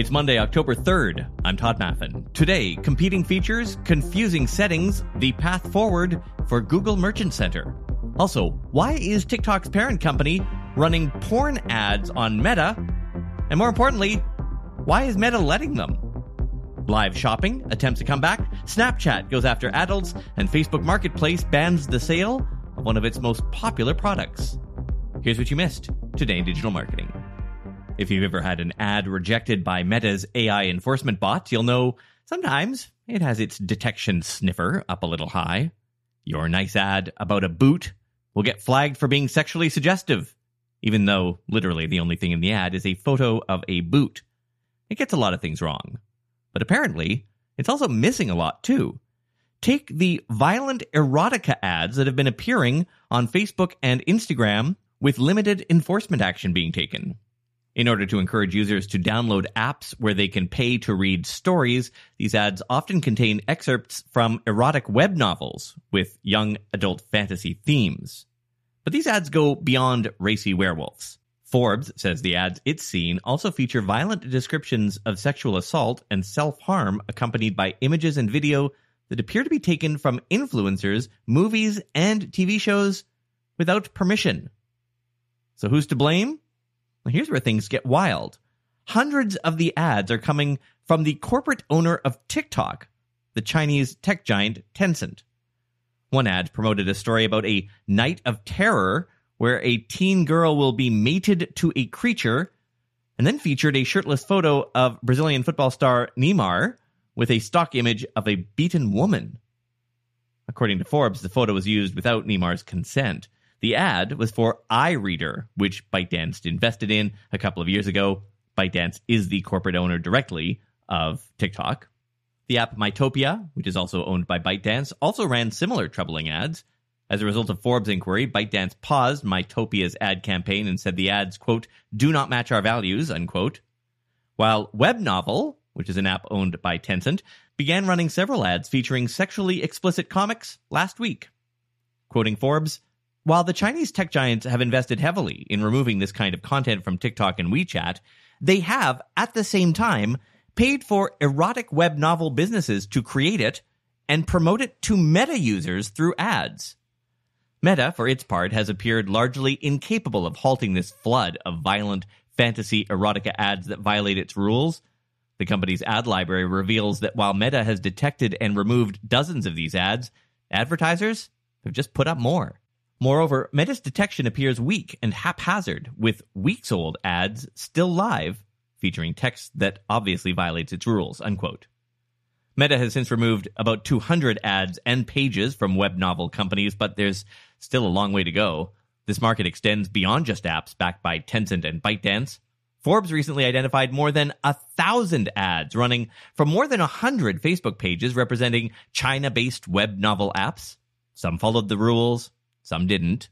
It's Monday, October 3rd. I'm Tod Maffin. Today, competing features, confusing settings, the path forward for Google Merchant Center. Also, why is TikTok's parent company running porn ads on Meta? And more importantly, why is Meta letting them? Live shopping attempts to come back, Snapchat goes after adults, and Facebook Marketplace bans the sale of one of its most popular products. Here's what you missed today in digital marketing. If you've ever had an ad rejected by Meta's AI enforcement bot, you'll know sometimes it has its detection sniffer up a little high. Your nice ad about a boot will get flagged for being sexually suggestive, even though literally the only thing in the ad is a photo of a boot. It gets a lot of things wrong. But apparently, it's also missing a lot too. Take the violent erotica ads that have been appearing on Facebook and Instagram with limited enforcement action being taken. In order to encourage users to download apps where they can pay to read stories, these ads often contain excerpts from erotic web novels with young adult fantasy themes. But these ads go beyond racy werewolves. Forbes says the ads it's seen also feature violent descriptions of sexual assault and self harm accompanied by images and video that appear to be taken from influencers, movies, and TV shows without permission. So who's to blame? Well, here's where things get wild. Hundreds of the ads are coming from the corporate owner of TikTok, the Chinese tech giant Tencent. One ad promoted a story about a night of terror where a teen girl will be mated to a creature, and then featured a shirtless photo of Brazilian football star Neymar with a stock image of a beaten woman. According to Forbes, the photo was used without Neymar's consent. The ad was for iReader, which ByteDance invested in a couple of years ago. ByteDance is the corporate owner directly of TikTok. The app Mytopia, which is also owned by ByteDance, also ran similar troubling ads. As a result of Forbes' inquiry, ByteDance paused Mytopia's ad campaign and said the ads, quote, do not match our values, unquote. While WebNovel, which is an app owned by Tencent, began running several ads featuring sexually explicit comics last week. Quoting Forbes, while the Chinese tech giants have invested heavily in removing this kind of content from TikTok and WeChat, they have, at the same time, paid for erotic web novel businesses to create it and promote it to meta users through ads. Meta, for its part, has appeared largely incapable of halting this flood of violent fantasy erotica ads that violate its rules. The company's ad library reveals that while Meta has detected and removed dozens of these ads, advertisers have just put up more. Moreover, Meta's detection appears weak and haphazard, with weeks old ads still live, featuring text that obviously violates its rules. Unquote. Meta has since removed about 200 ads and pages from web novel companies, but there's still a long way to go. This market extends beyond just apps backed by Tencent and ByteDance. Forbes recently identified more than a thousand ads running from more than a hundred Facebook pages representing China-based web novel apps. Some followed the rules, some didn't.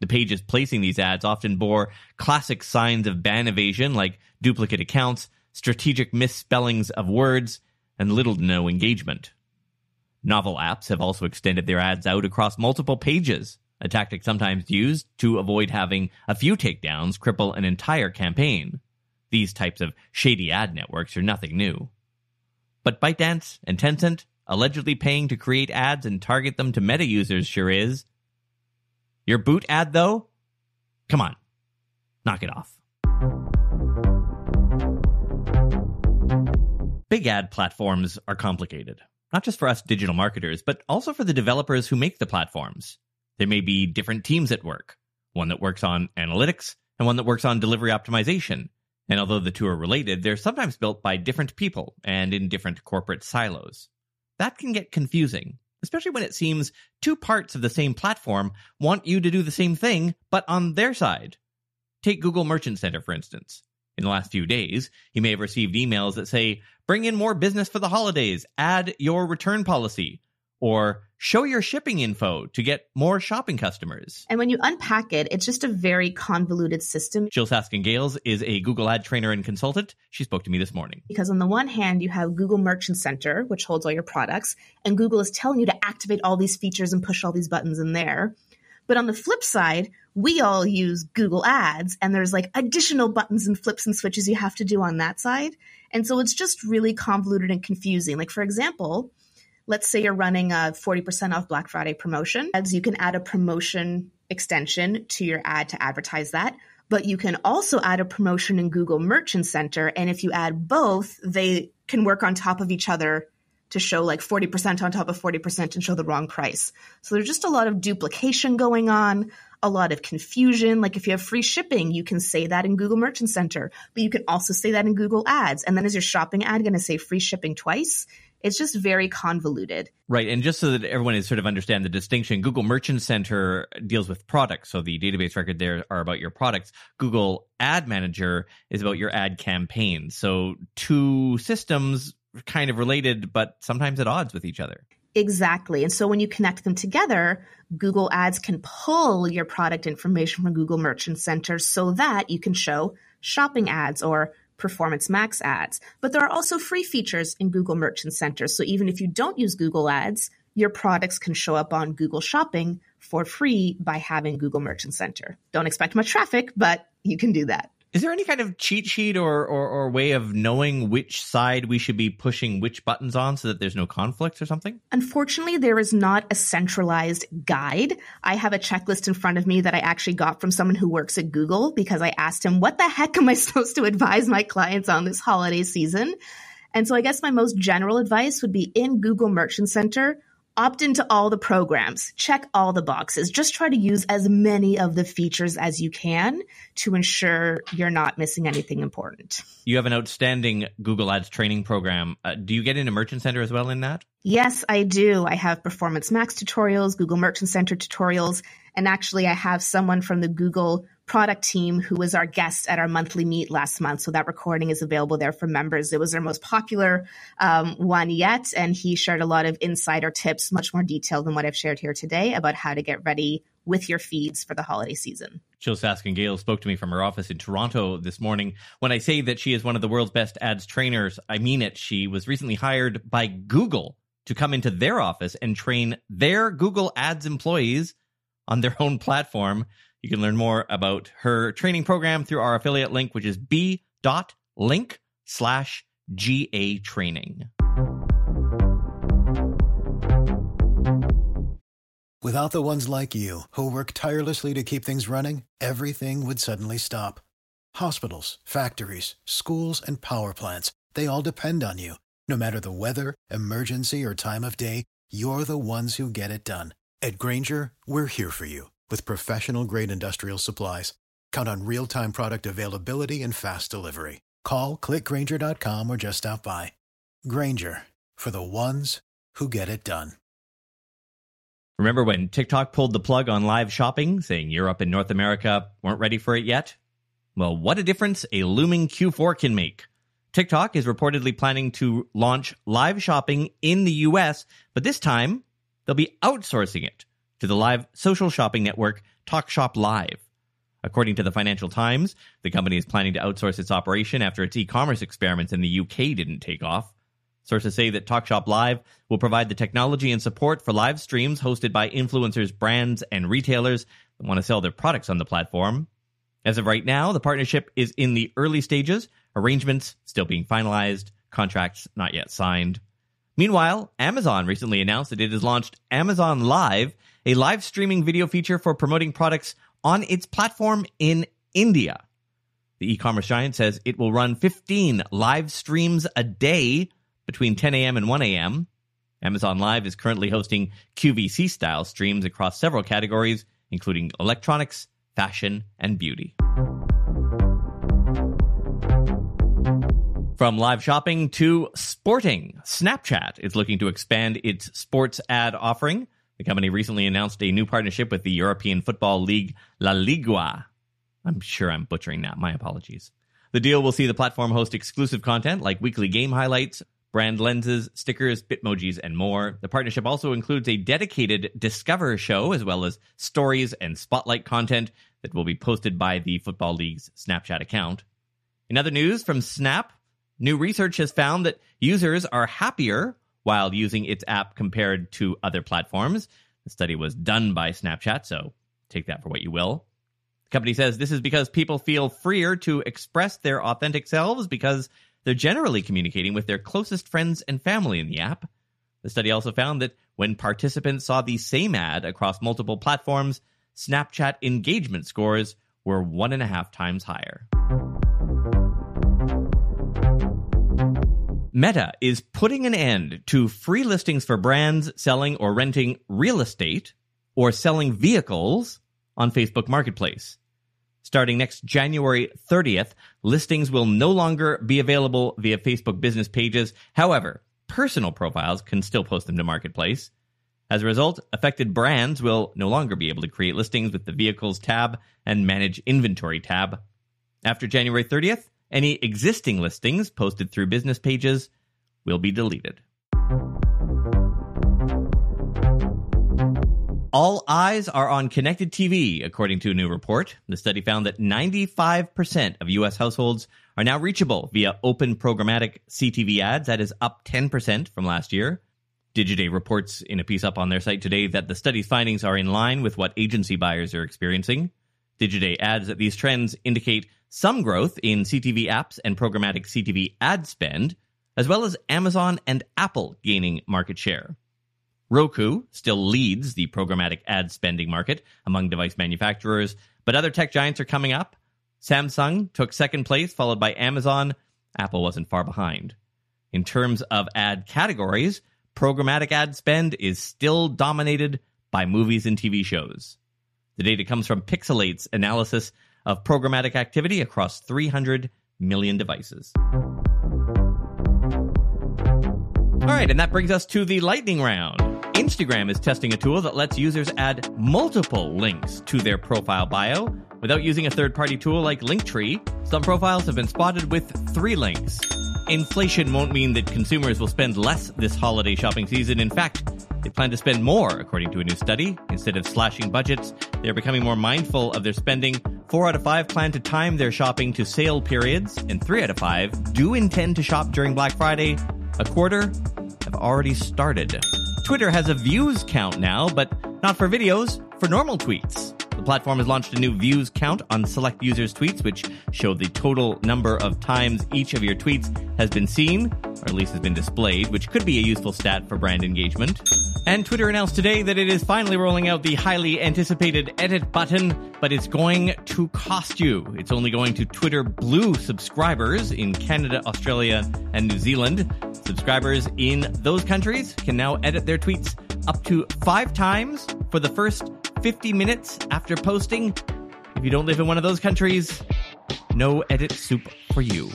The pages placing these ads often bore classic signs of ban evasion like duplicate accounts, strategic misspellings of words, and little to no engagement. Novel apps have also extended their ads out across multiple pages, a tactic sometimes used to avoid having a few takedowns cripple an entire campaign. These types of shady ad networks are nothing new. But ByteDance and Tencent allegedly paying to create ads and target them to meta users sure is. Your boot ad, though? Come on. Knock it off. Big ad platforms are complicated, not just for us digital marketers, but also for the developers who make the platforms. There may be different teams at work one that works on analytics and one that works on delivery optimization. And although the two are related, they're sometimes built by different people and in different corporate silos. That can get confusing, especially when it seems two parts of the same platform want you to do the same thing, but on their side. Take Google Merchant Center, for instance. In the last few days, you may have received emails that say, bring in more business for the holidays, add your return policy, or show your shipping info to get more shopping customers. And when you unpack it, it's just a very convoluted system. Jyll Saskin Gales is a Google ad trainer and consultant. She spoke to me this morning. Because on the one hand, you have Google Merchant Center, which holds all your products, and Google is telling you to activate all these features and push all these buttons in there. But on the flip side, we all use Google Ads and there's like additional buttons and flips and switches you have to do on that side. And so it's just really convoluted and confusing. Like, for example, let's say you're running a 40% off Black Friday promotion. As you can add a promotion extension to your ad to advertise that. But you can also add a promotion in Google Merchant Center. And if you add both, they can work on top of each other to show like 40% on top of 40% and show the wrong price. So there's just a lot of duplication going on, a lot of confusion. Like if you have free shipping, you can say that in Google Merchant Center, but you can also say that in Google Ads. And then is your shopping ad going to say free shipping twice? It's just very convoluted. Right. And just so that everyone is sort of understand the distinction, Google Merchant Center deals with products. So the database record there are about your products. Google Ad Manager is about your ad campaigns. So two systems kind of related, but sometimes at odds with each other. Exactly. And so when you connect them together, Google Ads can pull your product information from Google Merchant Center so that you can show shopping ads or Performance Max ads. But there are also free features in Google Merchant Center. So even if you don't use Google Ads, your products can show up on Google Shopping for free by having Google Merchant Center. Don't expect much traffic, but you can do that. Is there any kind of cheat sheet or, or, or, way of knowing which side we should be pushing which buttons on so that there's no conflicts or something? Unfortunately, there is not a centralized guide. I have a checklist in front of me that I actually got from someone who works at Google because I asked him, what the heck am I supposed to advise my clients on this holiday season? And so I guess my most general advice would be in Google Merchant Center, opt into all the programs, check all the boxes, just try to use as many of the features as you can to ensure you're not missing anything important. You have an outstanding Google Ads training program. Uh, do you get into Merchant Center as well in that? Yes, I do. I have Performance Max tutorials, Google Merchant Center tutorials, and actually I have someone from the Google product team who was our guest at our monthly meet last month. So that recording is available there for members. It was our most popular um, one yet. And he shared a lot of insider tips, much more detailed than what I've shared here today about how to get ready with your feeds for the holiday season. Jyll Saskin Gales spoke to me from her office in Toronto this morning. When I say that she is one of the world's best ads trainers, I mean it. She was recently hired by Google to come into their office and train their Google Ads employees on their own platform. You can learn more about her training program through our affiliate link, which is b.link slash GA training. Without the ones like you, who work tirelessly to keep things running, everything would suddenly stop. Hospitals, factories, schools, and power plants, they all depend on you. No matter the weather, emergency, or time of day, you're the ones who get it done. At Grainger, we're here for you with professional grade industrial supplies, count on real time product availability and fast delivery. Call clickgrainger.com or just stop by. Grainger for the ones who get it done. Remember when TikTok pulled the plug on live shopping, saying Europe and North America weren't ready for it yet? Well, what a difference a looming Q4 can make. TikTok is reportedly planning to launch live shopping in the US, but this time they'll be outsourcing it to the live social shopping network TalkShop Live. According to the Financial Times, the company is planning to outsource its operation after its e-commerce experiments in the UK didn't take off. Sources say that TalkShop Live will provide the technology and support for live streams hosted by influencers, brands, and retailers that want to sell their products on the platform. As of right now, the partnership is in the early stages, arrangements still being finalized, contracts not yet signed. Meanwhile, Amazon recently announced that it has launched Amazon Live, a live streaming video feature for promoting products on its platform in India. The e commerce giant says it will run 15 live streams a day between 10 a.m. and 1 a.m. Amazon Live is currently hosting QVC style streams across several categories, including electronics, fashion, and beauty. From live shopping to sporting, Snapchat is looking to expand its sports ad offering. The company recently announced a new partnership with the European Football League La Liga. I'm sure I'm butchering that. My apologies. The deal will see the platform host exclusive content like weekly game highlights, brand lenses, stickers, bitmojis, and more. The partnership also includes a dedicated Discover show as well as stories and spotlight content that will be posted by the Football League's Snapchat account. In other news from Snap, new research has found that users are happier while using its app compared to other platforms. The study was done by Snapchat, so Take that for what you will. The company says this is because people feel freer to express their authentic selves because they're generally communicating with their closest friends and family in the app. The study also found that when participants saw the same ad across multiple platforms, Snapchat engagement scores were one and a half times higher. Meta is putting an end to free listings for brands selling or renting real estate or selling vehicles on Facebook Marketplace. Starting next January 30th, listings will no longer be available via Facebook business pages. However, personal profiles can still post them to Marketplace. As a result, affected brands will no longer be able to create listings with the Vehicles tab and Manage Inventory tab. After January 30th, any existing listings posted through business pages will be deleted. All eyes are on connected TV, according to a new report. The study found that 95% of U.S. households are now reachable via open programmatic CTV ads. That is up 10% from last year. Digiday reports in a piece up on their site today that the study's findings are in line with what agency buyers are experiencing. Digiday adds that these trends indicate some growth in CTV apps and programmatic CTV ad spend, as well as Amazon and Apple gaining market share. Roku still leads the programmatic ad spending market among device manufacturers, but other tech giants are coming up. Samsung took second place, followed by Amazon. Apple wasn't far behind. In terms of ad categories, programmatic ad spend is still dominated by movies and TV shows. The data comes from Pixalate's analysis of programmatic activity across 300 million devices. All right, and that brings us to the lightning round. Instagram is testing a tool that lets users add multiple links to their profile bio without using a third party tool like Linktree. Some profiles have been spotted with three links. Inflation won't mean that consumers will spend less this holiday shopping season. In fact, they plan to spend more, according to a new study. Instead of slashing budgets, they're becoming more mindful of their spending. Four out of five plan to time their shopping to sale periods, and three out of five do intend to shop during Black Friday. A quarter have already started. Twitter has a views count now, but not for videos, for normal tweets. The platform has launched a new views count on select users' tweets, which show the total number of times each of your tweets has been seen, or at least has been displayed, which could be a useful stat for brand engagement. And Twitter announced today that it is finally rolling out the highly anticipated edit button, but it's going to cost you. It's only going to Twitter Blue subscribers in Canada, Australia, and New Zealand. Subscribers in those countries can now edit their tweets up to five times for the first 50 minutes after posting. If you don't live in one of those countries, no edit soup for you.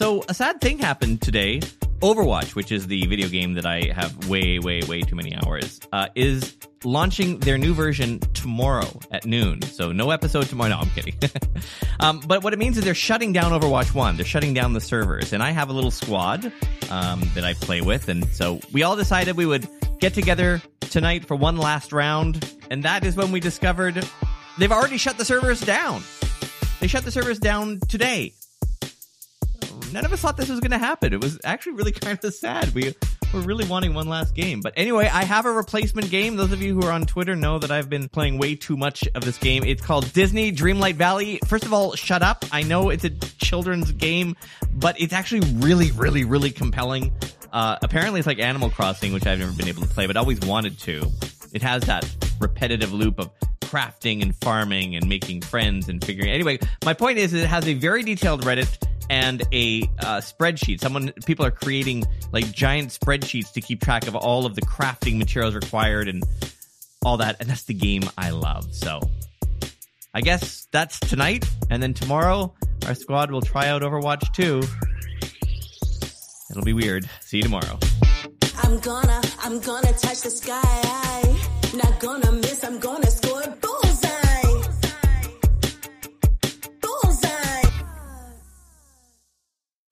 So, a sad thing happened today. Overwatch, which is the video game that I have way, way, way too many hours, uh, is launching their new version tomorrow at noon. So no episode tomorrow. No, I'm kidding. um, but what it means is they're shutting down Overwatch 1. They're shutting down the servers. And I have a little squad um, that I play with. And so we all decided we would get together tonight for one last round. And that is when we discovered they've already shut the servers down. They shut the servers down today. None of us thought this was going to happen. It was actually really kind of sad. We we're really wanting one last game. But anyway, I have a replacement game. Those of you who are on Twitter know that I've been playing way too much of this game. It's called Disney Dreamlight Valley. First of all, shut up. I know it's a children's game, but it's actually really, really, really compelling. Uh, apparently it's like Animal Crossing, which I've never been able to play, but always wanted to. It has that repetitive loop of crafting and farming and making friends and figuring. Anyway, my point is it has a very detailed Reddit and a uh, spreadsheet. Someone, people are creating like giant spreadsheets to keep track of all of the crafting materials required and all that. And that's the game I love. So I guess that's tonight. And then tomorrow, our squad will try out Overwatch 2. It'll be weird. See you tomorrow. I'm gonna, I'm gonna touch the sky. Not gonna miss, I'm gonna score.